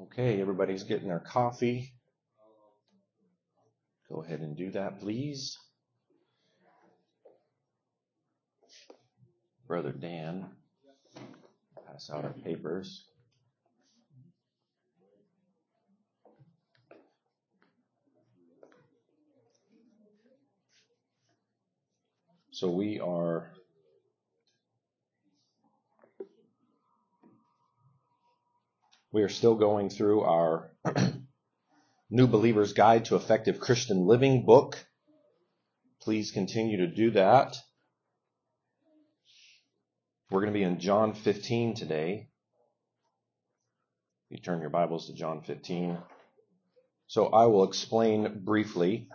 Okay, everybody's getting their coffee. Go ahead and do that, please. Brother Dan, pass out our papers. So we are We are still going through our New Believer's Guide to Effective Christian Living book. Please continue to do that. We're going to be in John 15 today. You turn your Bibles to John 15. So I will explain briefly,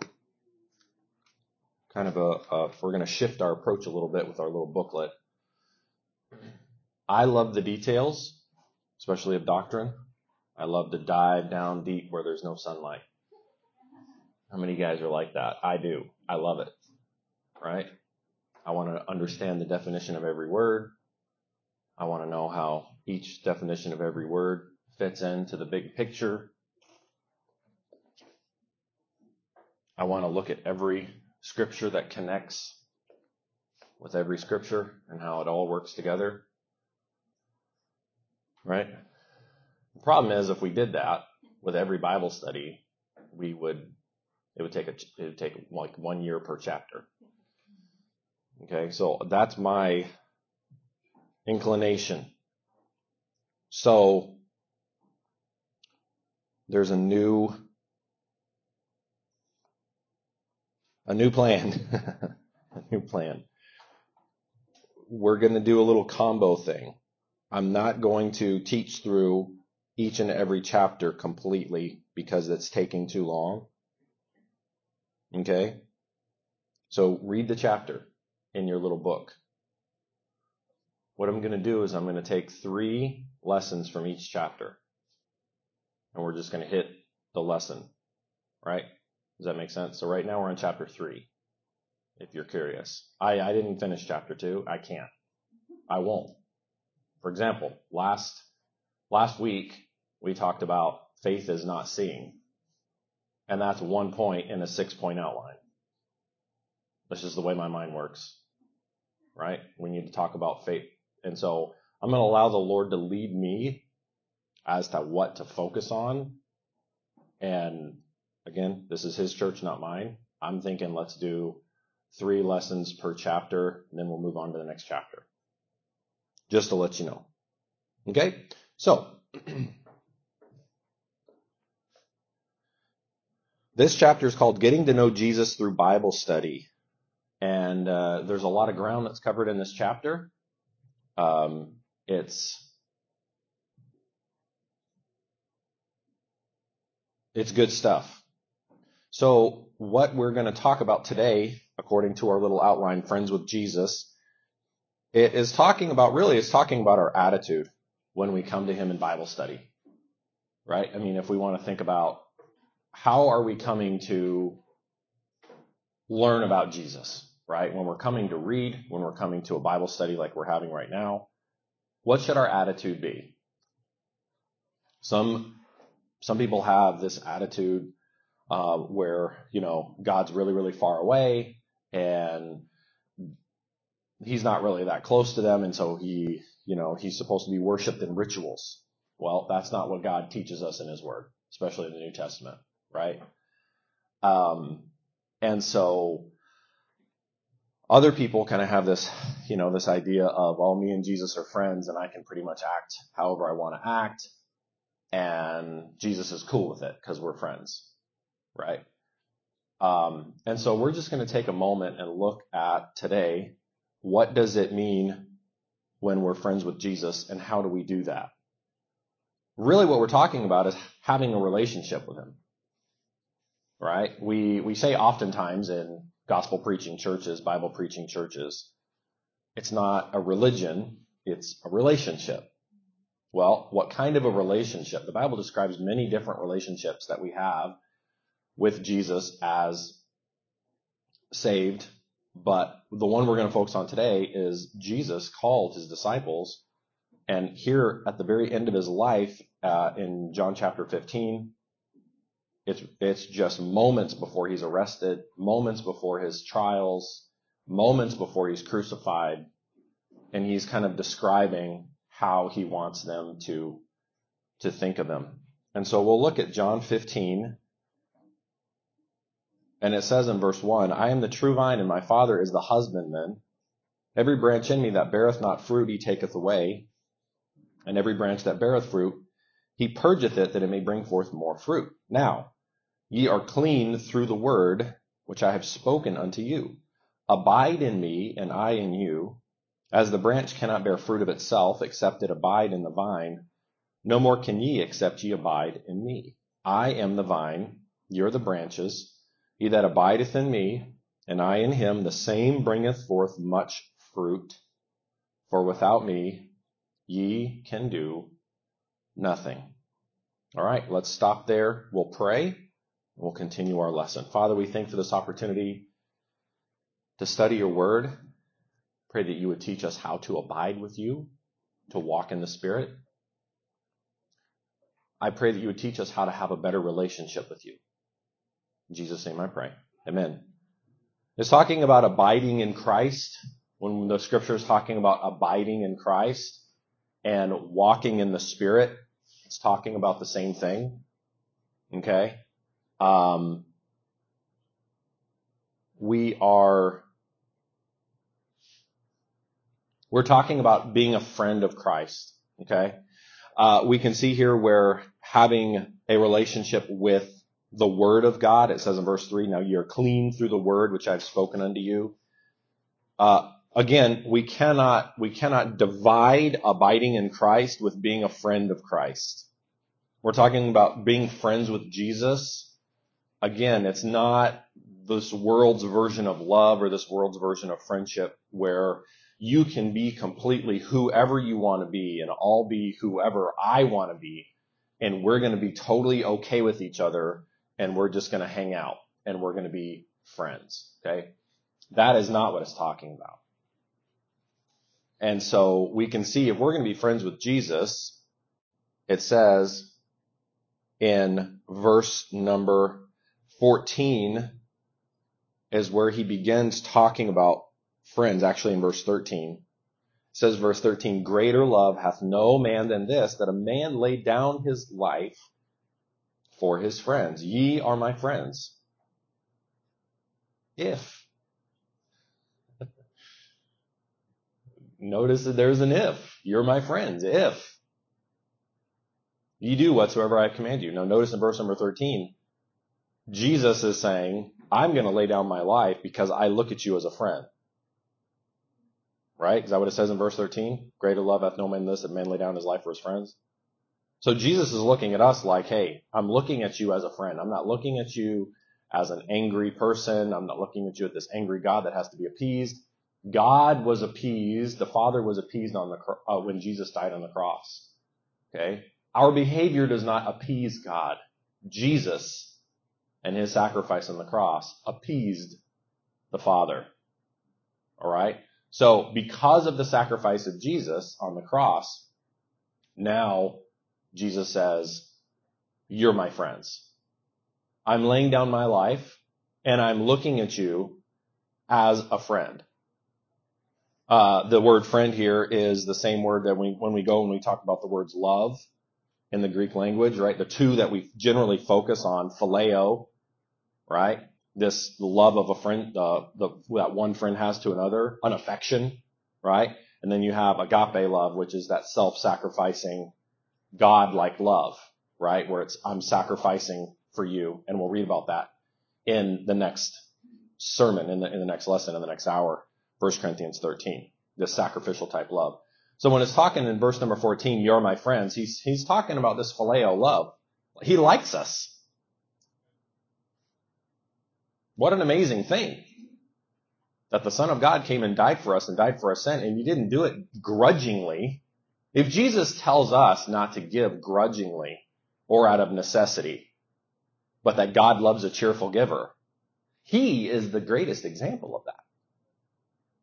kind of a, a we're going to shift our approach a little bit with our little booklet. I love the details especially of doctrine. I love to dive down deep where there's no sunlight. How many guys are like that? I do. I love it. Right? I want to understand the definition of every word. I want to know how each definition of every word fits into the big picture. I want to look at every scripture that connects with every scripture and how it all works together. Right? The problem is if we did that with every Bible study, we would it would take a it would take like one year per chapter. Okay, so that's my inclination. So there's a new a new plan. a new plan. We're going to do a little combo thing. I'm not going to teach through each and every chapter completely because it's taking too long. Okay? So read the chapter in your little book. What I'm going to do is I'm going to take three lessons from each chapter. And we're just going to hit the lesson. Right? Does that make sense? So right now we're on chapter three. If you're curious. I, I didn't finish chapter two. I can't. I won't. For example, last last week we talked about faith is not seeing. And that's one point in a six point outline. This is the way my mind works. Right? We need to talk about faith. And so I'm going to allow the Lord to lead me as to what to focus on. And again, this is his church, not mine. I'm thinking let's do three lessons per chapter, and then we'll move on to the next chapter just to let you know. Okay? So, this chapter is called Getting to Know Jesus Through Bible Study. And uh, there's a lot of ground that's covered in this chapter. Um, it's it's good stuff. So, what we're going to talk about today, according to our little outline, Friends with Jesus, it is talking about, really, it's talking about our attitude when we come to Him in Bible study. Right? I mean, if we want to think about how are we coming to learn about Jesus, right? When we're coming to read, when we're coming to a Bible study like we're having right now, what should our attitude be? Some some people have this attitude uh, where you know God's really really far away and he's not really that close to them, and so he, you know, he's supposed to be worshipped in rituals. Well, that's not what God teaches us in His Word, especially in the New Testament, right? Um, and so other people kind of have this, you know, this idea of, well, me and Jesus are friends, and I can pretty much act however I want to act, and Jesus is cool with it because we're friends, right? Um, and so we're just going to take a moment and look at today what does it mean when we're friends with Jesus and how do we do that? Really what we're talking about is having a relationship with him. Right? We we say oftentimes in gospel preaching churches, Bible preaching churches, it's not a religion, it's a relationship. Well, what kind of a relationship? The Bible describes many different relationships that we have with Jesus as saved but the one we're going to focus on today is Jesus called his disciples And here at the very end of his life, uh, in John chapter 15, it's, it's just moments before he's arrested, moments before his trials, moments before he's crucified, and he's kind of describing how he wants them to, to think of him. And so we'll look at John 15, and it says in verse 1, I am the true vine, and my Father is the husbandman. Every branch in me that beareth not fruit he taketh away, and every branch that beareth fruit he purgeth it that it may bring forth more fruit. Now, ye are clean through the word which I have spoken unto you. Abide in me, and I in you. As the branch cannot bear fruit of itself, except it abide in the vine, no more can ye, except ye abide in me. I am the vine, ye are the branches. He that abideth in me, and I in him, the same bringeth forth much fruit. For without me, ye can do nothing. All right, let's stop there. We'll pray. We'll continue our lesson. Father, we thank for this opportunity to study your word. Pray that you would teach us how to abide with you, to walk in the Spirit. I pray that you would teach us how to have a better relationship with you. In Jesus' name I pray. Amen. It's talking about abiding in Christ. When the scripture is talking about abiding in Christ and walking in the Spirit, it's talking about the same thing. Okay? Um, we are we're talking about being a friend of Christ. Okay? Uh, we can see here where having a relationship with the Word of God, it says in verse 3, now you're clean through the Word which I've spoken unto you. Uh, again, we cannot, we cannot divide abiding in Christ with being a friend of Christ. We're talking about being friends with Jesus. Again, it's not this world's version of love or this world's version of friendship where you can be completely whoever you want to be and I'll be whoever I want to be. And we're going to be totally okay with each other and we're just going to hang out and we're going to be friends. Okay. That is not what it's talking about. And so we can see if we're going to be friends with Jesus, it says in verse number 14 is where he begins talking about friends, actually in verse 13. It says verse 13, greater love hath no man than this, that a man lay down his life for his friends. Ye are my friends. If Notice that there's an if. You're my friends. If you do whatsoever I command you. Now notice in verse number 13, Jesus is saying, I'm going to lay down my life because I look at you as a friend. Right? Is that what it says in verse 13? Greater love hath no man than this that man lay down his life for his friends. So Jesus is looking at us like, hey, I'm looking at you as a friend. I'm not looking at you as an angry person. I'm not looking at you at this angry God that has to be appeased. God was appeased. The Father was appeased on the uh, when Jesus died on the cross. Okay, our behavior does not appease God. Jesus and His sacrifice on the cross appeased the Father. All right. So because of the sacrifice of Jesus on the cross, now Jesus says, "You're my friends. I'm laying down my life, and I'm looking at you as a friend." Uh, the word friend here is the same word that we, when we go and we talk about the words love in the Greek language, right? The two that we generally focus on, phileo, right? This love of a friend, uh, the, that one friend has to another, an affection, right? And then you have agape love, which is that self-sacrificing, God-like love, right? Where it's, I'm sacrificing for you. And we'll read about that in the next sermon, in the, in the next lesson, in the next hour. 1 Corinthians 13, this sacrificial type love. So when it's talking in verse number 14, you're my friends, he's, he's talking about this phileo love. He likes us. What an amazing thing that the Son of God came and died for us and died for our sin, and he didn't do it grudgingly. If Jesus tells us not to give grudgingly or out of necessity, but that God loves a cheerful giver, he is the greatest example of that.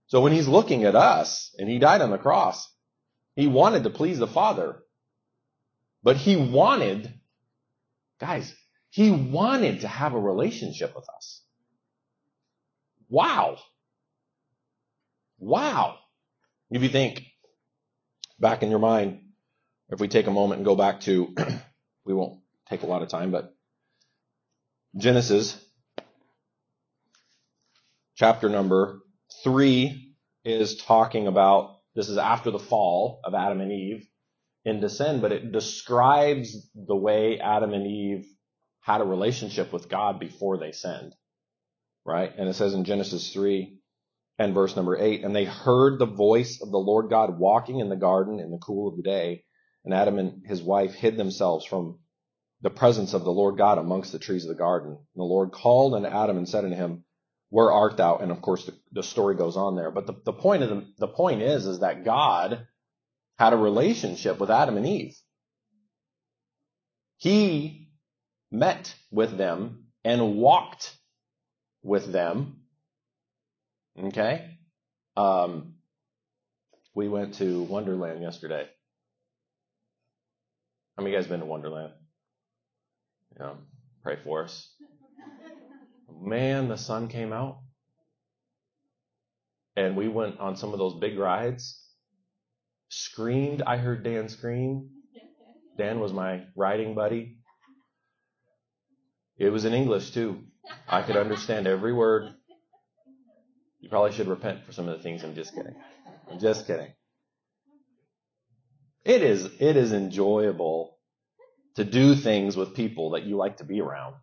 So when he's looking at us and he died on the cross, He wanted to please the Father. But he wanted, guys, he wanted to have a relationship with us. Wow. Wow. If you think back in your mind, if we take a moment and go back to, we won't take a lot of time, but Genesis chapter number three is talking about, this is after the fall of Adam and Eve into sin, but it describes the way Adam and Eve had a relationship with God before they sinned. Right? And it says in Genesis 3 and verse number 8, and they heard the voice of the Lord God walking in the garden in the cool of the day, and Adam and his wife hid themselves from the presence of the Lord God amongst the trees of the garden. And the Lord called unto Adam and said unto him, Where art thou? And of course the, the story goes on there. But the, the point of the, the point is, is that God had a relationship with Adam and Eve. He met with them and walked with them. Okay? Um, we went to Wonderland yesterday. How many of you guys been to Wonderland? Yeah, pray for us. Man, the sun came out. And we went on some of those big rides. Screamed. I heard Dan scream. Dan was my riding buddy. It was in English too. I could understand every word. You probably should repent for some of the things. I'm just kidding. I'm just kidding. It is, it is enjoyable to do things with people that you like to be around,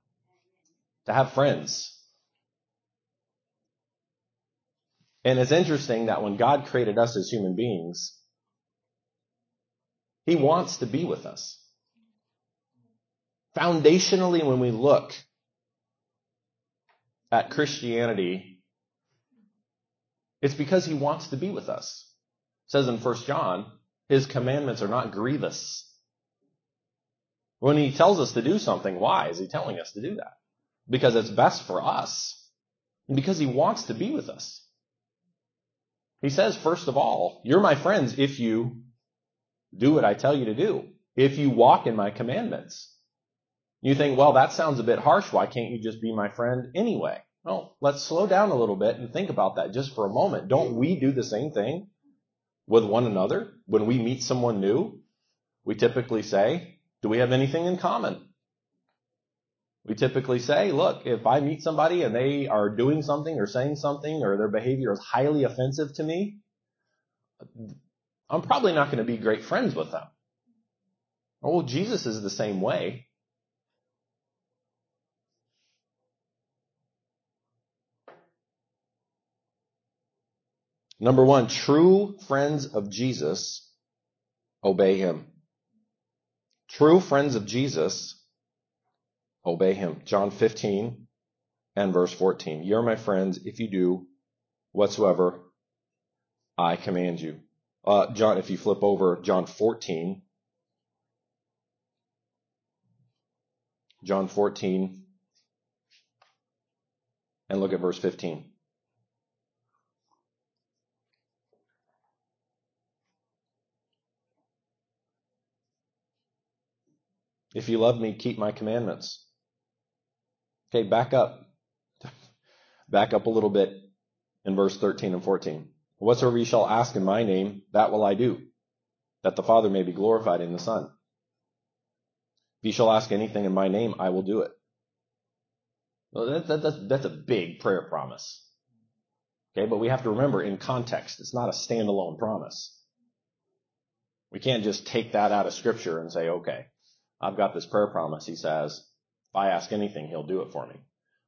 to have friends. And it's interesting that when God created us as human beings, He wants to be with us. Foundationally, when we look at Christianity, it's because He wants to be with us. It says in 1 John, His commandments are not grievous. When He tells us to do something, why is He telling us to do that? Because it's best for us. And because He wants to be with us. He says, first of all, you're my friends if you do what I tell you to do. If you walk in my commandments. You think, well, that sounds a bit harsh. Why can't you just be my friend anyway? Well, let's slow down a little bit and think about that just for a moment. Don't we do the same thing with one another? When we meet someone new, we typically say, do we have anything in common? We typically say, look, if I meet somebody and they are doing something or saying something or their behavior is highly offensive to me, I'm probably not going to be great friends with them. Well, Jesus is the same way. Number one, true friends of Jesus obey him. True friends of Jesus obey him. John 15 and verse 14. You're my friends if you do whatsoever I command you. Uh, John, if you flip over John 14, John 14, and look at verse 15. If you love me, keep my commandments. Okay, back up. back up a little bit in verse 13 and 14. Whatsoever you shall ask in my name, that will I do, that the Father may be glorified in the Son. If you shall ask anything in my name, I will do it. Well, that, that, that's, that's a big prayer promise. Okay, but we have to remember in context, it's not a standalone promise. We can't just take that out of scripture and say, okay, I've got this prayer promise. He says, if I ask anything, he'll do it for me.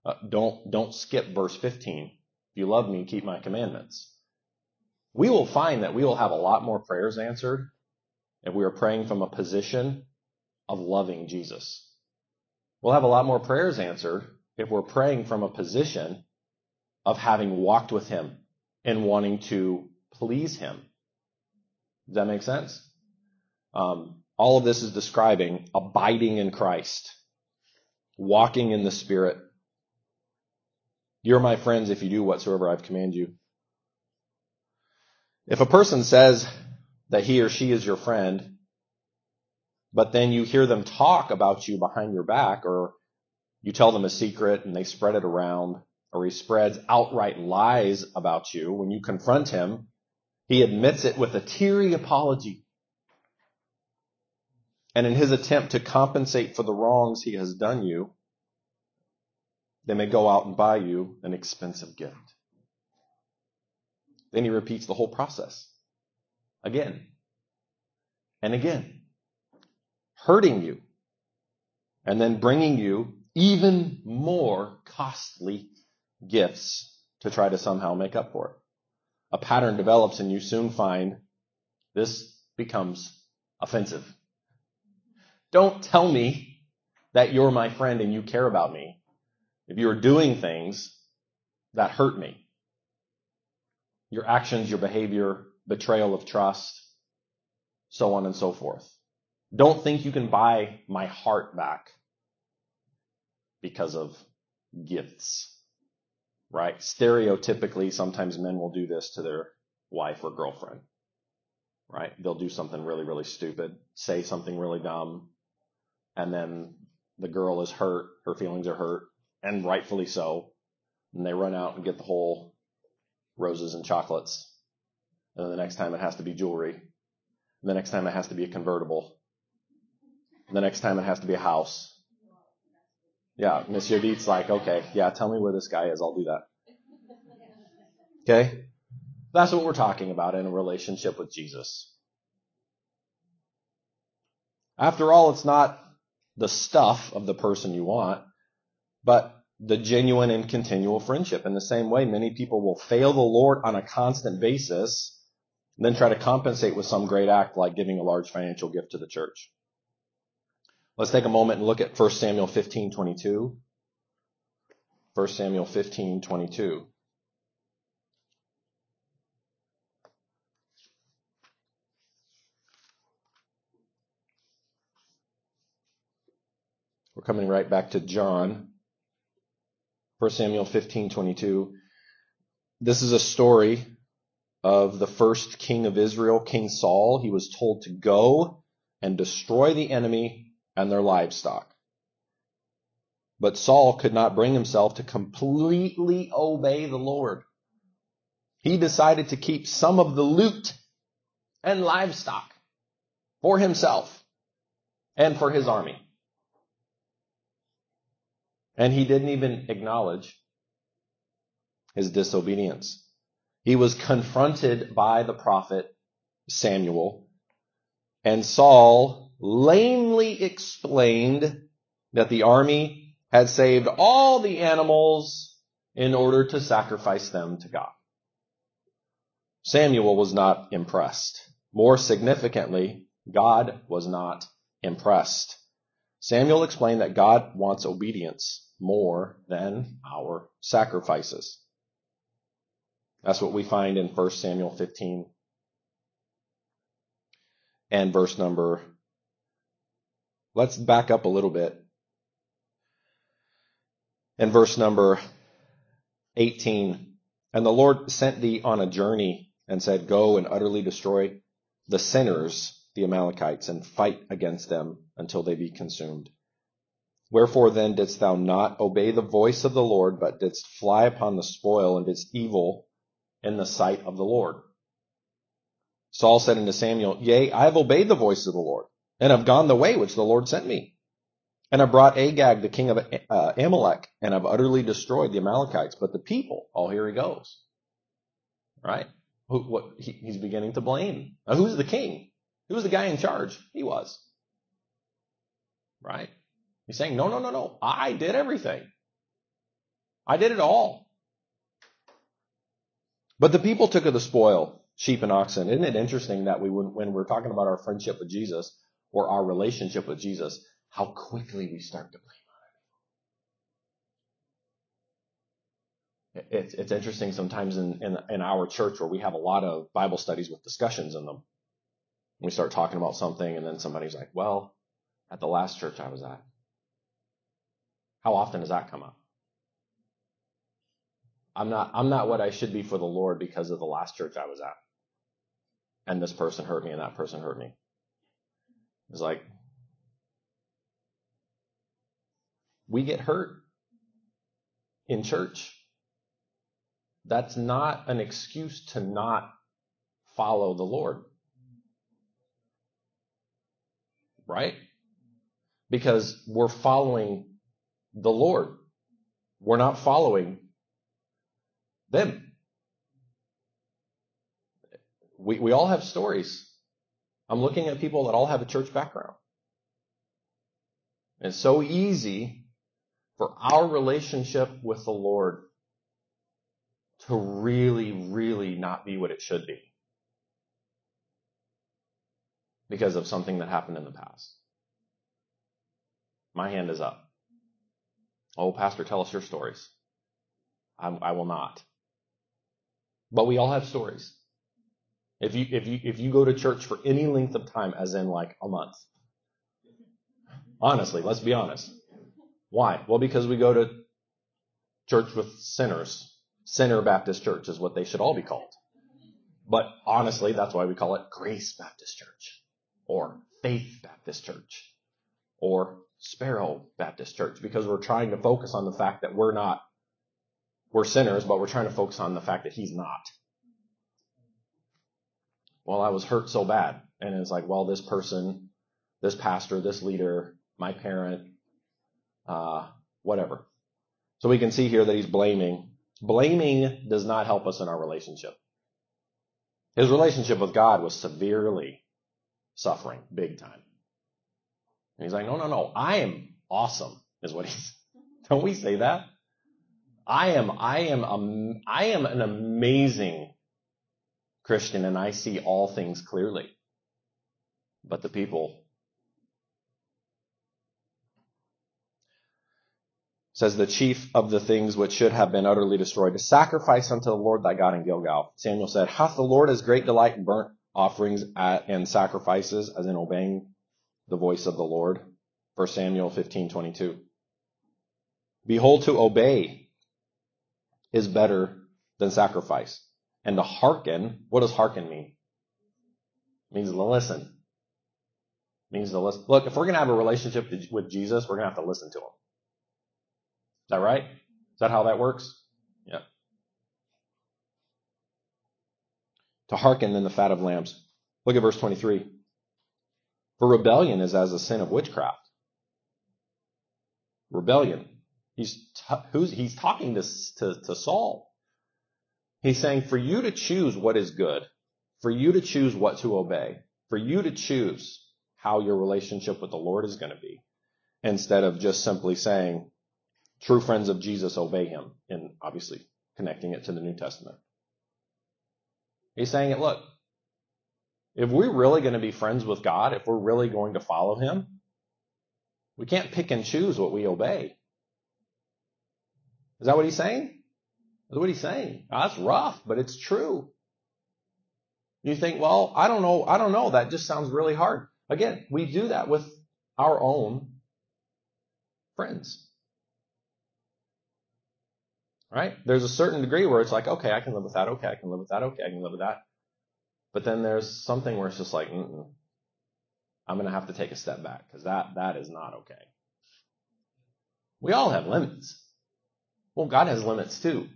Uh, don't, don't skip verse 15. If you love me, keep my commandments. We will find that we will have a lot more prayers answered if we are praying from a position of loving Jesus. We'll have a lot more prayers answered if we're praying from a position of having walked with him and wanting to please him. Does that make sense? Um, all of this is describing abiding in Christ, walking in the Spirit. You're my friends if you do whatsoever I've commanded you. If a person says that he or she is your friend, but then you hear them talk about you behind your back, or you tell them a secret and they spread it around, or he spreads outright lies about you, when you confront him, he admits it with a teary apology. And in his attempt to compensate for the wrongs he has done you, they may go out and buy you an expensive gift. Then he repeats the whole process again and again, hurting you, and then bringing you even more costly gifts to try to somehow make up for it. A pattern develops and you soon find this becomes offensive. Don't tell me that you're my friend and you care about me if you're doing things that hurt me. Your actions, your behavior, betrayal of trust, so on and so forth. Don't think you can buy my heart back because of gifts. Right? Stereotypically, sometimes men will do this to their wife or girlfriend. Right? They'll do something really, really stupid, say something really dumb, and then the girl is hurt, her feelings are hurt, and rightfully so. And they run out and get the whole roses and chocolates. And then the next time it has to be jewelry. And the next time it has to be a convertible. And the next time it has to be a house. Yeah, Monsieur Deet's like, okay, yeah, tell me where this guy is. I'll do that. Okay? That's what we're talking about in a relationship with Jesus. After all, it's not the stuff of the person you want, but the genuine and continual friendship. In the same way, many people will fail the Lord on a constant basis, and then try to compensate with some great act like giving a large financial gift to the church. Let's take a moment and look at 1 Samuel 15, 22. 1 Samuel 15, 22. Coming right back to John. 1 Samuel 15:22. This is a story of the first king of Israel, King Saul. He was told to go and destroy the enemy and their livestock. But Saul could not bring himself to completely obey the Lord. He decided to keep some of the loot and livestock for himself and for his army. And he didn't even acknowledge his disobedience. He was confronted by the prophet Samuel, and Saul lamely explained that the army had saved all the animals in order to sacrifice them to God. Samuel was not impressed. More significantly, God was not impressed. Samuel explained that God wants obedience more than our sacrifices. That's what we find in 1 Samuel 15 and verse number. Let's back up a little bit. In verse number 18, and the Lord sent thee on a journey and said, Go and utterly destroy the sinners, the Amalekites, and fight against them until they be consumed. Wherefore then didst thou not obey the voice of the Lord, but didst fly upon the spoil and didst evil in the sight of the Lord? Saul said unto Samuel, Yea, I have obeyed the voice of the Lord, and have gone the way which the Lord sent me. And have brought Agag, the king of uh, Amalek, and have utterly destroyed the Amalekites. But the people, oh, here he goes. Right? Who, what, he, he's beginning to blame. Now, who's the king? Who's the guy in charge? He was. Right? He's saying, no, no, no, no. I did everything. I did it all. But the people took of the spoil, sheep and oxen. Isn't it interesting that we, when we're talking about our friendship with Jesus or our relationship with Jesus, how quickly we start to blame other people. It's, it's interesting sometimes in, in, in our church where we have a lot of Bible studies with discussions in them. We start talking about something and then somebody's like, well, at the last church I was at, how often does that come up? I'm not, I'm not what I should be for the Lord because of the last church I was at. and this person hurt me and that person hurt me. It's like, we get hurt in church. That's not an excuse to not follow the Lord. Right? Because we're following the Lord. We're not following them. We, we all have stories. I'm looking at people that all have a church background. It's so easy for our relationship with the Lord to really, really not be what it should be because of something that happened in the past. My hand is up. Oh, Pastor, tell us your stories. I, I will not. But we all have stories. If you if you if you go to church for any length of time, as in like a month, honestly, let's be honest. Why? Well, because we go to church with sinners. Sinner Baptist Church is what they should all be called. But honestly, that's why we call it Grace Baptist Church or Faith Baptist Church or Sparrow Baptist Church because we're trying to focus on the fact that we're not, we're sinners, but we're trying to focus on the fact that he's not. Well, I was hurt so bad. And it's like, well, this person, this pastor, this leader, my parent, uh, whatever. So we can see here that he's blaming. Blaming does not help us in our relationship. His relationship with God was severely suffering, big time. And he's like, no, no, no, I am awesome, is what he's. Don't we say that? I am, I am, um, I am an amazing Christian, and I see all things clearly. But the people says the chief of the things which should have been utterly destroyed, to sacrifice unto the Lord thy God in Gilgal. Samuel said, Hath the Lord as great delight in burnt offerings and sacrifices as in obeying the voice of the Lord? 1 Samuel 15:22. Behold, to obey is better than sacrifice. And to hearken, what does hearken mean? It means to listen. It means to listen. Look, if we're going to have a relationship with Jesus, we're going to have to listen to him. Is that right? Is that how that works? Yeah. To hearken than the fat of lambs. Look at verse 23. For rebellion is as a sin of witchcraft. Rebellion. He's t- he's talking to, to, to Saul. He's saying for you to choose what is good, for you to choose what to obey, for you to choose how your relationship with the Lord is going to be, instead of just simply saying, True friends of Jesus obey him, and obviously connecting it to the New Testament. He's saying it, look, if we're really going to be friends with God, if we're really going to follow him, we can't pick and choose what we obey. Is that what he's saying? That's what he's saying. That's rough, but it's true. You think, well, I don't know, I don't know, that just sounds really hard. Again, we do that with our own friends. Right? There's a certain degree where it's like, okay, I can live with that. Okay, I can live with that. Okay, I can live with that. But then there's something where it's just like, I'm going to have to take a step back because that, that is not okay. We all have limits. Well, God has limits too.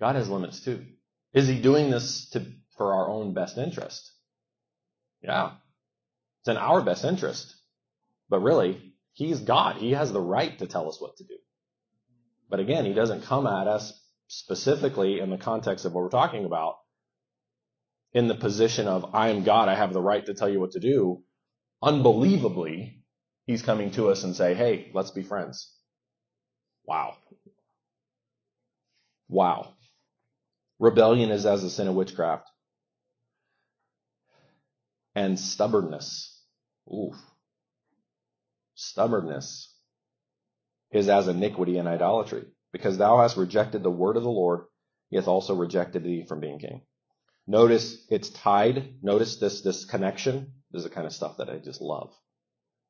God has limits too. Is he doing this to, for our own best interest? Yeah. It's in our best interest. But really, he's God. He has the right to tell us what to do. But again, he doesn't come at us specifically in the context of what we're talking about in the position of, I am God, I have the right to tell you what to do. Unbelievably, he's coming to us and say, hey, let's be friends. Wow. Wow. Rebellion is as a sin of witchcraft. And stubbornness. Oof. Stubbornness is as iniquity and idolatry, because thou hast rejected the word of the Lord, he hath also rejected thee from being king. Notice it's tied. Notice this, this connection. This is the kind of stuff that I just love.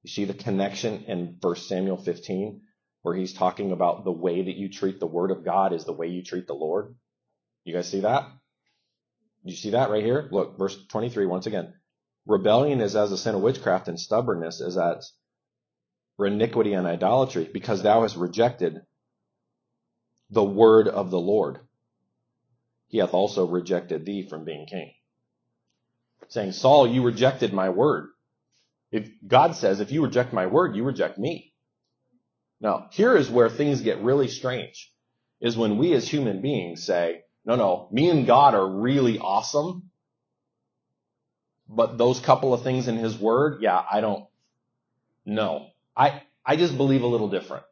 You see the connection in 1 Samuel 15, where he's talking about the way that you treat the word of God is the way you treat the Lord. You guys see that? You see that right here? Look, verse 23 once again. Rebellion is as a sin of witchcraft, and stubbornness is as iniquity and idolatry, because thou hast rejected the word of the Lord. He hath also rejected thee from being king. Saying, Saul, you rejected my word. If God says, if you reject my word, you reject me. Now, here is where things get really strange, is when we as human beings say, no, no, me and God are really awesome, but those couple of things in his word, yeah, I don't know. I, I just believe a little different.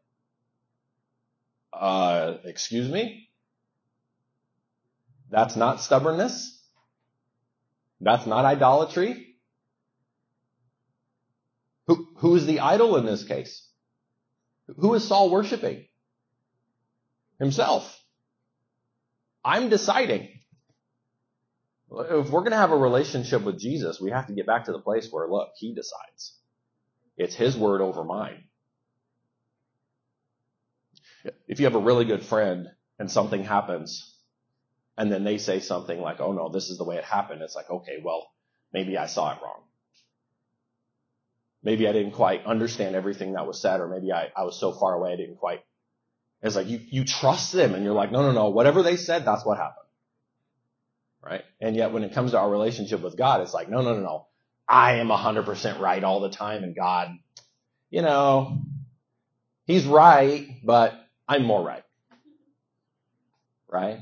Uh, excuse me? That's not stubbornness. That's not idolatry. Who, who is the idol in this case? Who is Saul worshiping? Himself. I'm deciding. If we're going to have a relationship with Jesus, we have to get back to the place where, look, he decides. It's his word over mine. If you have a really good friend and something happens and then they say something like, oh no, this is the way it happened. It's like, okay, well, maybe I saw it wrong. Maybe I didn't quite understand everything that was said or maybe I, I was so far away I didn't quite. It's like you, you trust them and you're like, no, no, no, whatever they said, that's what happened. Right? And yet when it comes to our relationship with God, it's like, no, no, no, no. I am 100% right all the time and God, you know, He's right, but I'm more right. Right?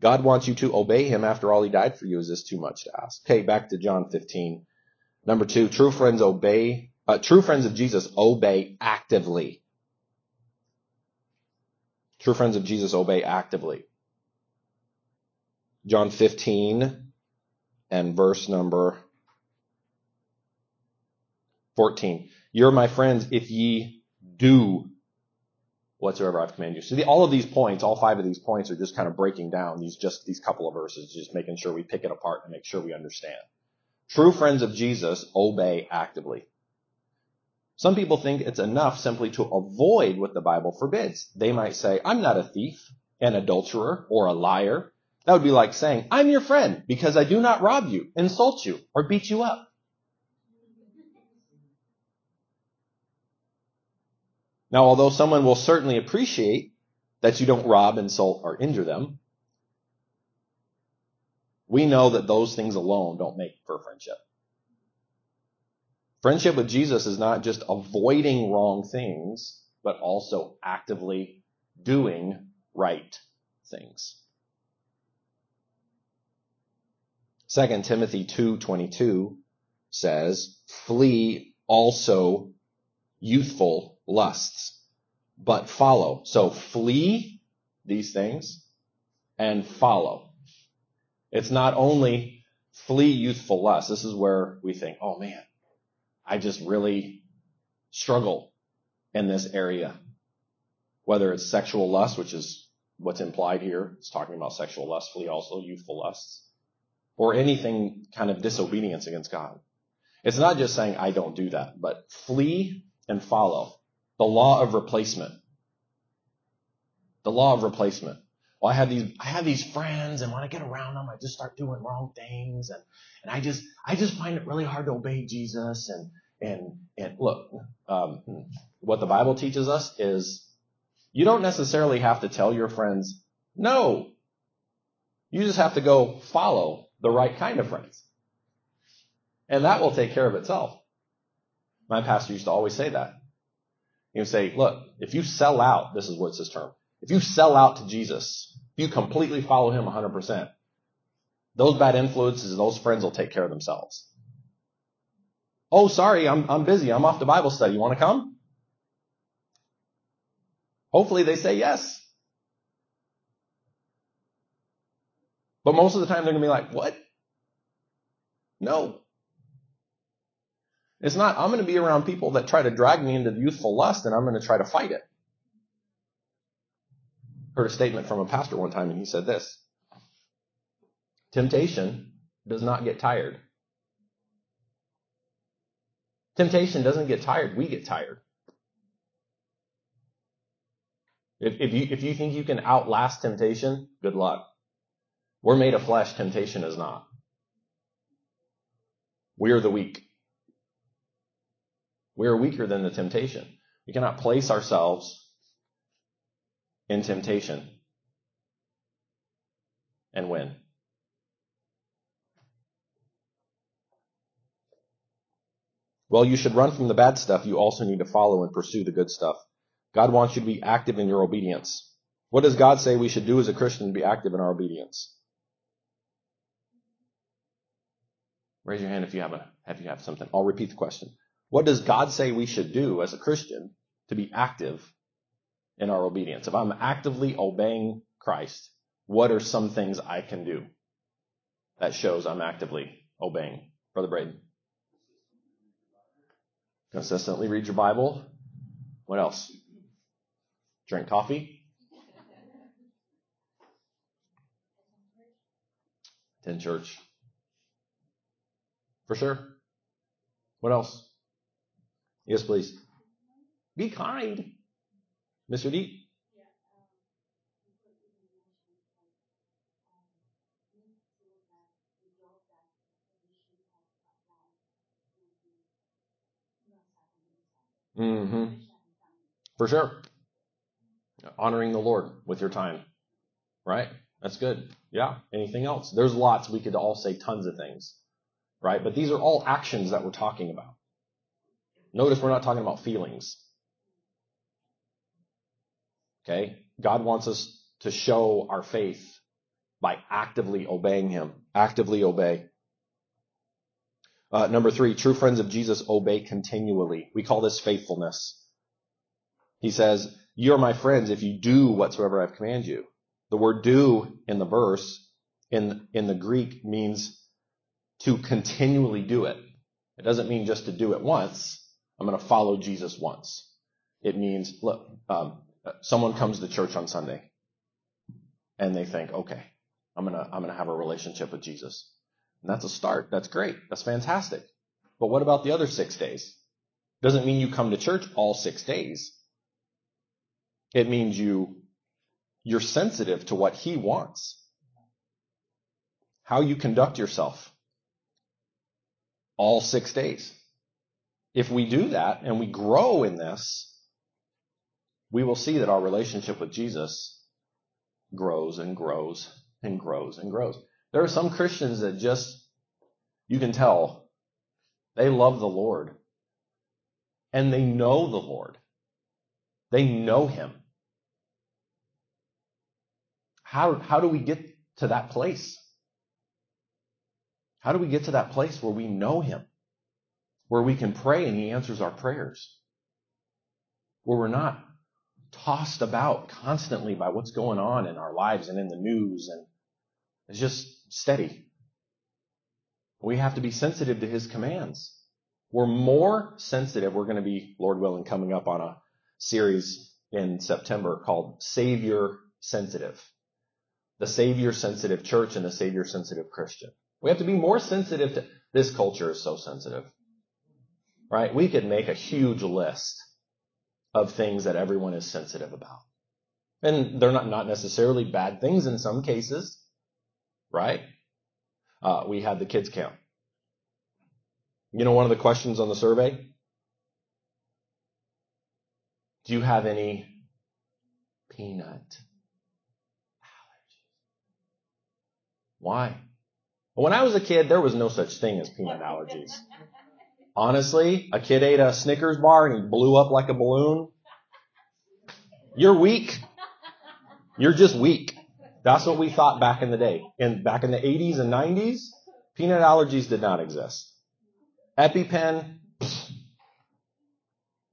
God wants you to obey him after all he died for you. Is this too much to ask? Okay, back to John 15. Number two, true friends obey, uh, true friends of Jesus obey actively. True friends of Jesus obey actively. John 15 and verse number 14. You're my friends if ye do whatsoever I've commanded you. So the, all of these points, all five of these points are just kind of breaking down these just these couple of verses, just making sure we pick it apart and make sure we understand. True friends of Jesus obey actively. Some people think it's enough simply to avoid what the Bible forbids. They might say, I'm not a thief, an adulterer, or a liar. That would be like saying, I'm your friend because I do not rob you, insult you, or beat you up. Now, although someone will certainly appreciate that you don't rob, insult, or injure them, we know that those things alone don't make for friendship. Friendship with Jesus is not just avoiding wrong things, but also actively doing right things. 2 Timothy 2:22 says, "Flee also youthful lusts, but follow. So flee these things and follow. It's not only flee youthful lust. This is where we think, oh man, I just really struggle in this area. Whether it's sexual lust, which is what's implied here, it's talking about sexual lust, flee also youthful lusts, or anything kind of disobedience against God. It's not just saying I don't do that, but flee and follow. The law of replacement. The law of replacement. Well, I have these, I have these friends and when I get around them, I just start doing wrong things and, and I just, I just find it really hard to obey Jesus and, and, and look, um, what the Bible teaches us is you don't necessarily have to tell your friends no. You just have to go follow the right kind of friends. And that will take care of itself. My pastor used to always say that. You say, look, if you sell out, this is what's this term. If you sell out to Jesus, if you completely follow him 100%, those bad influences and those friends will take care of themselves. Oh, sorry, I'm, I'm busy. I'm off to Bible study. You want to come? Hopefully they say yes. But most of the time they're going to be like, what? No. It's not, I'm going to be around people that try to drag me into youthful lust and I'm going to try to fight it. Heard a statement from a pastor one time and he said this. Temptation does not get tired. Temptation doesn't get tired. We get tired. If, if you if you think you can outlast temptation, good luck. We're made of flesh, temptation is not. We are the weak. We are weaker than the temptation. We cannot place ourselves in temptation and win. Well, you should run from the bad stuff. You also need to follow and pursue the good stuff. God wants you to be active in your obedience. What does God say we should do as a Christian to be active in our obedience? Raise your hand if you have a if you have something. I'll repeat the question. What does God say we should do as a Christian to be active in our obedience? If I'm actively obeying Christ, what are some things I can do that shows I'm actively obeying? Brother Braden. Consistently read your Bible. What else? Drink coffee. Attend church. For sure. What else? Yes, please. Be kind. Mr. D. Mm-hmm. For sure. Honoring the Lord with your time. Right? That's good. Yeah. Anything else? There's lots. We could all say tons of things. Right? But these are all actions that we're talking about. Notice we're not talking about feelings. Okay? God wants us to show our faith by actively obeying Him. Actively obey. Uh, number three, true friends of Jesus obey continually. We call this faithfulness. He says, You're my friends if you do whatsoever I've commanded you. The word do in the verse in, in the Greek means to continually do it. It doesn't mean just to do it once. I'm going to follow Jesus once. It means, look, um, someone comes to church on Sunday and they think, okay, I'm going to, I'm going to have a relationship with Jesus. And that's a start. That's great. That's fantastic. But what about the other six days? Doesn't mean you come to church all six days. It means you, you're sensitive to what he wants. How you conduct yourself all six days. If we do that and we grow in this, we will see that our relationship with Jesus grows and grows and grows and grows. There are some Christians that just, you can tell, they love the Lord. And they know the Lord. They know Him. How, how do we get to that place? How do we get to that place where we know Him? Where we can pray and He answers our prayers? Where we're not tossed about constantly by what's going on in our lives and in the news and it's just steady. We have to be sensitive to his commands. We're more sensitive. We're going to be, Lord willing, coming up on a series in September called Savior Sensitive. The Savior Sensitive Church and the Savior Sensitive Christian. We have to be more sensitive to, this culture is so sensitive. Right? We could make a huge list of things that everyone is sensitive about. And they're not, not necessarily bad things in some cases right? Uh, we had the kids camp. You know, one of the questions on the survey? Do you have any peanut allergies? Why? When I was a kid, there was no such thing as peanut allergies. Honestly, a kid ate a Snickers bar and he blew up like a balloon. You're weak. You're just weak. That's what we thought back in the day. And back in the 80s and 90s, peanut allergies did not exist. EpiPen,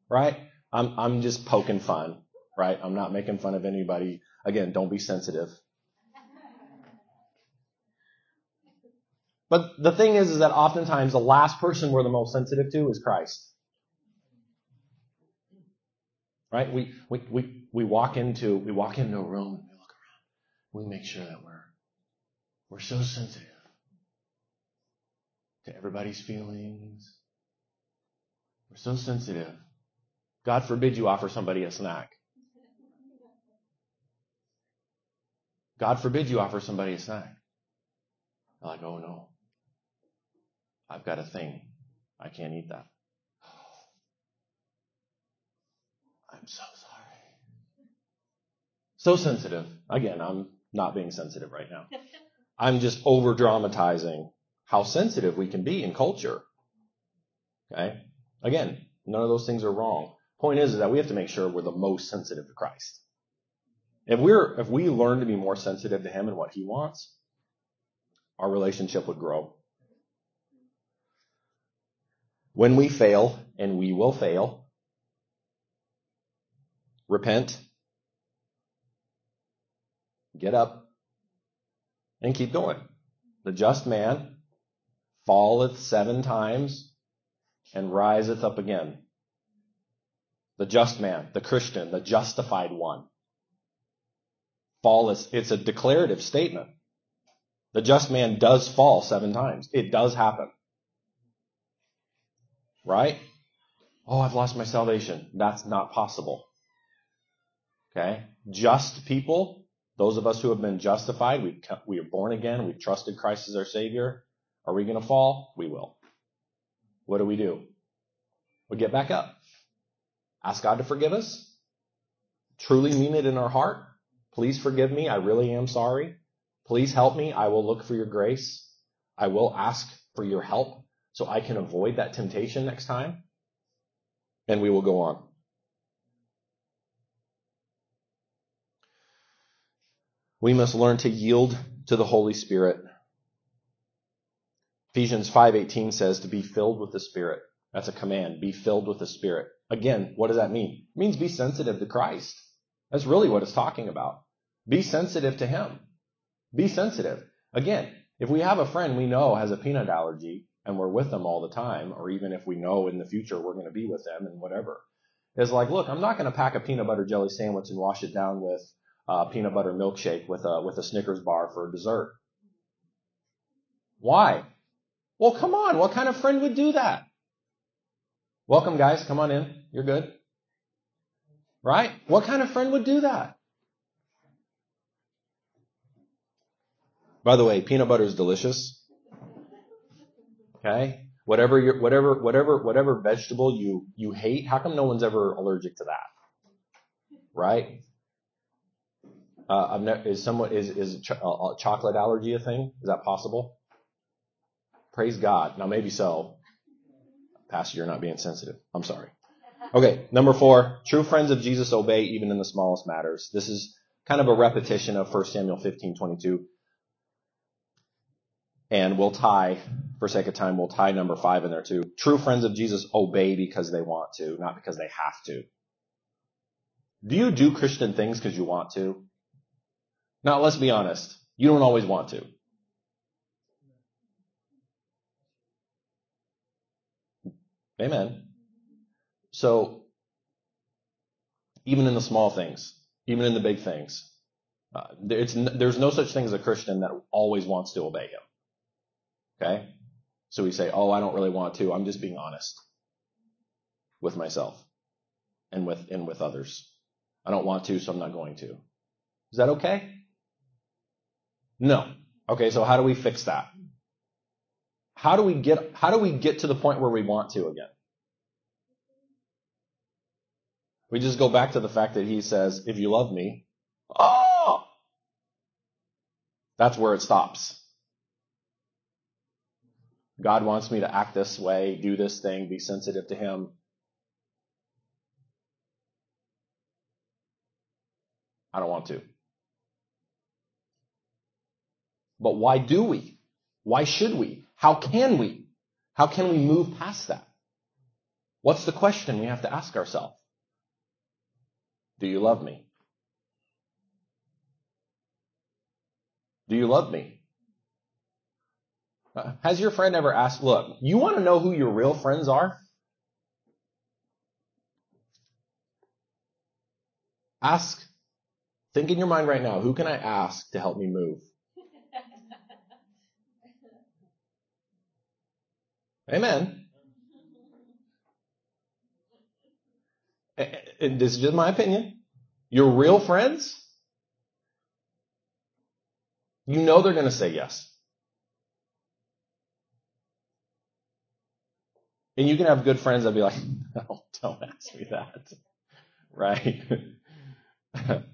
right? I'm, I'm just poking fun, right? I'm not making fun of anybody. Again, don't be sensitive. But the thing is, is that oftentimes the last person we're the most sensitive to is Christ. Right? We, we, we, we walk into, we walk into a room and we look around. we make sure that we're we're so sensitive to everybody's feelings. We're so sensitive. God forbid you offer somebody a snack. God forbid you offer somebody a snack. Like, oh no. I've got a thing. I can't eat that. I'm so sorry. So sensitive. Again, I'm not being sensitive right now. I'm just over dramatizing how sensitive we can be in culture. Okay? Again, none of those things are wrong. Point is, is that we have to make sure we're the most sensitive to Christ. If we're if we learn to be more sensitive to him and what he wants, our relationship would grow. When we fail, and we will fail, repent, get up, and keep going. The just man falleth seven times and riseth up again. The just man, the Christian, the justified one. Falleth, it's a declarative statement. The just man does fall seven times. It does happen. Right? Oh, I've lost my salvation. That's not possible. Okay? Just people, those of us who have been justified, we, we are born again, we've trusted Christ as our Savior. Are we going to fall? We will. What do we do? We get back up. Ask God to forgive us. Truly mean it in our heart. Please forgive me. I really am sorry. Please help me. I will look for your grace. I will ask for your help so I can avoid that temptation next time. And we will go on. We must learn to yield to the Holy Spirit. Ephesians 5:18 says to be filled with the Spirit. That's a command. Be filled with the Spirit. Again, what does that mean? It means be sensitive to Christ. That's really what it's talking about. Be sensitive to Him. Be sensitive. Again, if we have a friend we know has a peanut allergy and we're with them all the time, or even if we know in the future we're going to be with them and whatever, is like, look, I'm not going to pack a peanut butter jelly sandwich and wash it down with a peanut butter milkshake with a with a Snickers bar for dessert. Why? Well, come on. What kind of friend would do that? Welcome, guys. Come on in. You're good. Right? What kind of friend would do that? By the way, peanut butter is delicious. Okay? Whatever your, whatever, whatever, whatever vegetable you, you hate, how come no one's ever allergic to that? Right? Uh, I've never, is someone, is, is ch- chocolate allergy a thing? Is that possible? Praise God. Now maybe so. Pastor, you're not being sensitive. I'm sorry. Okay, number four, true friends of Jesus obey even in the smallest matters. This is kind of a repetition of 1 Samuel 15, 22. And we'll tie, for sake of time, we'll tie number five in there too. True friends of Jesus obey because they want to, not because they have to. Do you do Christian things because you want to? Now, let's be honest. You don't always want to. Amen. So, even in the small things, even in the big things, uh, there's no such thing as a Christian that always wants to obey him. Okay? So we say, oh, I don't really want to. I'm just being honest with myself and with, and with others. I don't want to, so I'm not going to. Is that okay? No. Okay, so how do we fix that? How do we get, how do we get to the point where we want to again? We just go back to the fact that he says, if you love me, oh, that's where it stops. God wants me to act this way, do this thing, be sensitive to Him. I don't want to. But why do we? Why should we? How can we? How can we move past that? What's the question we have to ask ourselves? Do you love me? Do you love me? Has your friend ever asked, look, you want to know who your real friends are? Ask, think in your mind right now, who can I ask to help me move? Amen. And this is just my opinion. Your real friends You know they're going to say yes. And you can have good friends that be like, don't ask me that. Right?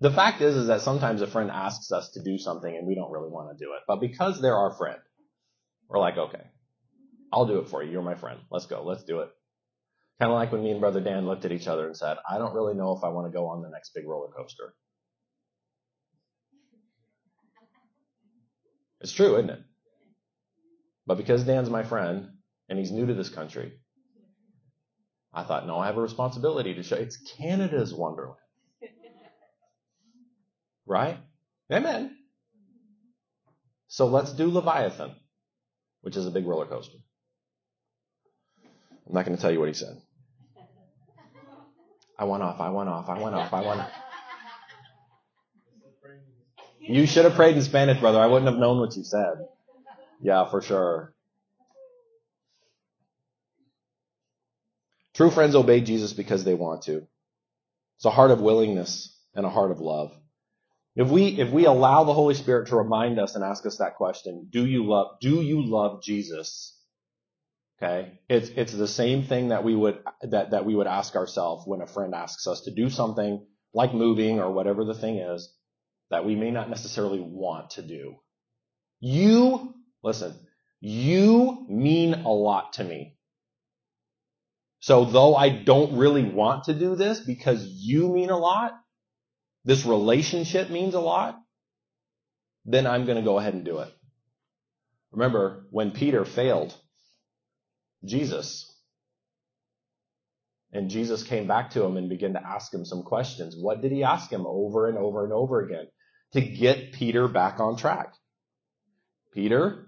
the fact is, is that sometimes a friend asks us to do something and we don't really want to do it. But because they're our friend, we're like, okay, I'll do it for you. You're my friend. Let's go. Let's do it. Kind of like when me and brother Dan looked at each other and said, I don't really know if I want to go on the next big roller coaster. It's true, isn't it? But because Dan's my friend and he's new to this country, I thought, no, I have a responsibility to show. It's Canada's wonderland. Right? Amen. So let's do Leviathan, which is a big roller coaster. I'm not going to tell you what he said. I went off, I went off, I went off, I went off. You should have prayed in Spanish, brother. I wouldn't have known what you said. Yeah, for sure. True friends obey Jesus because they want to. It's a heart of willingness and a heart of love. If we, if we allow the Holy Spirit to remind us and ask us that question, do you love, do you love Jesus? Okay. It's, it's the same thing that we would, that, that we would ask ourselves when a friend asks us to do something like moving or whatever the thing is that we may not necessarily want to do. You, listen, you mean a lot to me. So though I don't really want to do this because you mean a lot, this relationship means a lot, then I'm going to go ahead and do it. Remember when Peter failed Jesus and Jesus came back to him and began to ask him some questions. What did he ask him over and over and over again to get Peter back on track? Peter,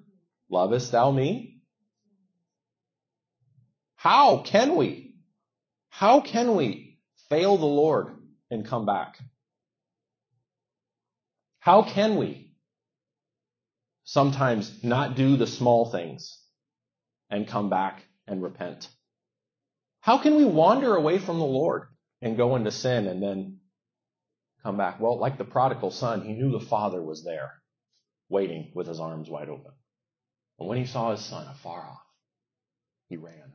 lovest thou me? How can we? How can we fail the Lord and come back? How can we sometimes not do the small things and come back and repent? How can we wander away from the Lord and go into sin and then come back? Well, like the prodigal son, he knew the father was there waiting with his arms wide open. And when he saw his son afar off, he ran.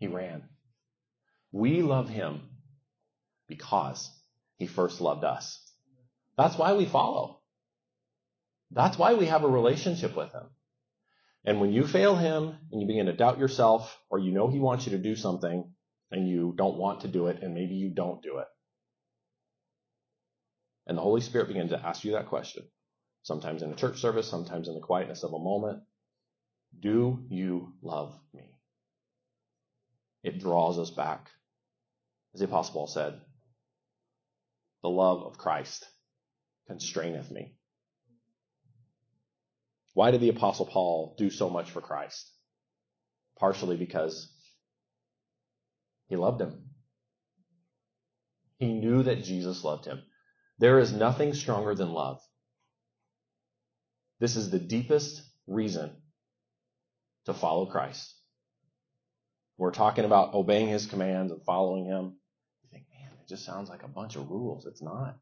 He ran. We love him because he first loved us. That's why we follow. That's why we have a relationship with him. And when you fail him and you begin to doubt yourself, or you know he wants you to do something and you don't want to do it, and maybe you don't do it. And the Holy Spirit begins to ask you that question, sometimes in a church service, sometimes in the quietness of a moment. Do you love me? It draws us back. As the Apostle Paul said, the love of Christ constraineth me. Why did the Apostle Paul do so much for Christ? Partially because he loved him. He knew that Jesus loved him. There is nothing stronger than love. This is the deepest reason to follow Christ. We're talking about obeying his commands and following him. You think, man, it just sounds like a bunch of rules. It's not.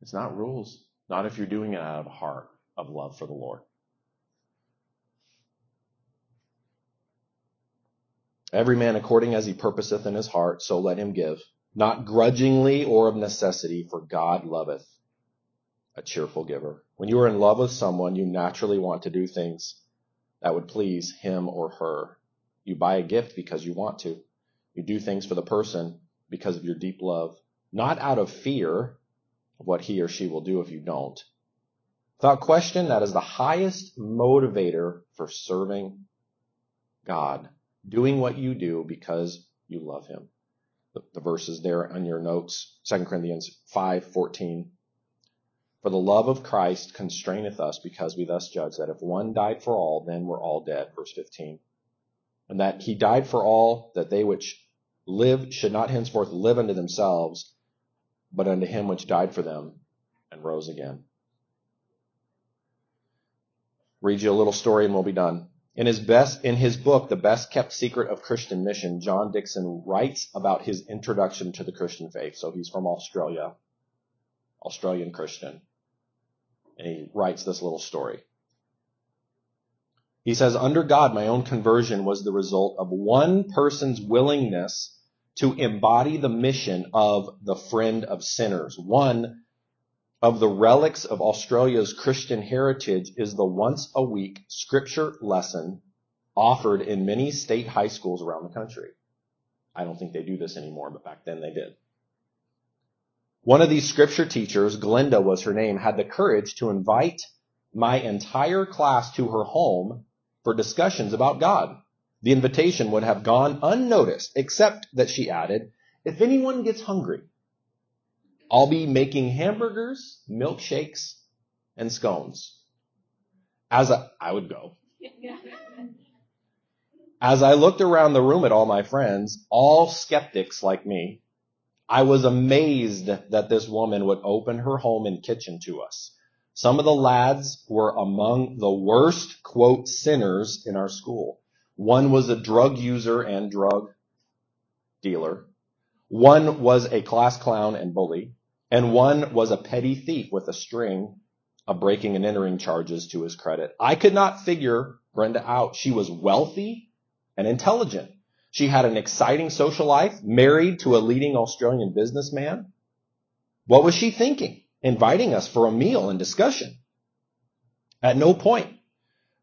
It's not rules. Not if you're doing it out of a heart of love for the Lord. Every man according as he purposeth in his heart, so let him give, not grudgingly or of necessity, for God loveth a cheerful giver. When you are in love with someone, you naturally want to do things that would please him or her. You buy a gift because you want to. You do things for the person because of your deep love, not out of fear of what he or she will do if you don't. Without question, that is the highest motivator for serving God, doing what you do because you love him. The, the is there on your notes, 2 Corinthians 5:14. For the love of Christ constraineth us because we thus judge that if one died for all, then we're all dead. Verse 15 and that he died for all, that they which live should not henceforth live unto themselves, but unto him which died for them and rose again. Read you a little story and we'll be done. In his best, in his book, The Best Kept Secret of Christian Mission, John Dickson writes about his introduction to the Christian faith. So he's from Australia. Australian Christian. And he writes this little story. He says, under God, my own conversion was the result of one person's willingness to embody the mission of the friend of sinners. One of the relics of Australia's Christian heritage is the once a week scripture lesson offered in many state high schools around the country. I don't think they do this anymore, but back then they did. One of these scripture teachers, Glenda was her name, had the courage to invite my entire class to her home for discussions about God. The invitation would have gone unnoticed, except that she added, if anyone gets hungry, I'll be making hamburgers, milkshakes, and scones. As I, I would go. As I looked around the room at all my friends, all skeptics like me, I was amazed that this woman would open her home and kitchen to us. Some of the lads were among the worst, quote, sinners in our school. One was a drug user and drug dealer. One was a class clown and bully. And one was a petty thief with a string of breaking and entering charges to his credit. I could not figure Brenda out. She was wealthy and intelligent. She had an exciting social life, married to a leading Australian businessman. What was she thinking? Inviting us for a meal and discussion. At no point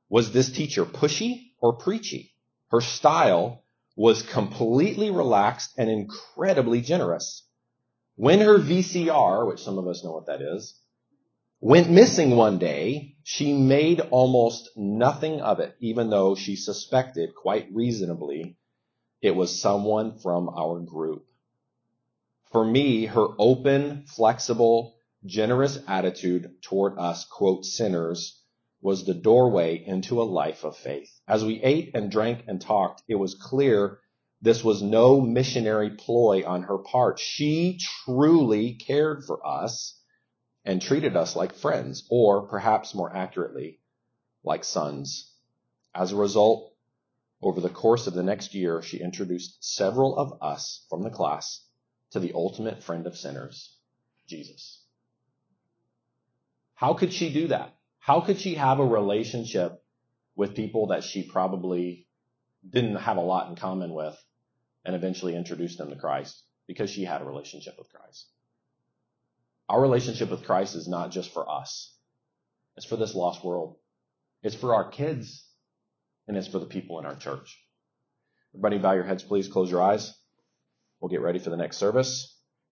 was this teacher pushy or preachy. Her style was completely relaxed and incredibly generous. When her VCR, which some of us know what that is, went missing one day, she made almost nothing of it, even though she suspected quite reasonably it was someone from our group. For me, her open, flexible, generous attitude toward us, quote, sinners, was the doorway into a life of faith. As we ate and drank and talked, it was clear this was no missionary ploy on her part. She truly cared for us and treated us like friends, or perhaps more accurately, like sons. As a result, over the course of the next year, she introduced several of us from the class to the ultimate friend of sinners, Jesus. How could she do that? How could she have a relationship with people that she probably didn't have a lot in common with and eventually introduce them to Christ? Because she had a relationship with Christ. Our relationship with Christ is not just for us. It's for this lost world. It's for our kids and it's for the people in our church. Everybody bow your heads, please. Close your eyes. We'll get ready for the next service.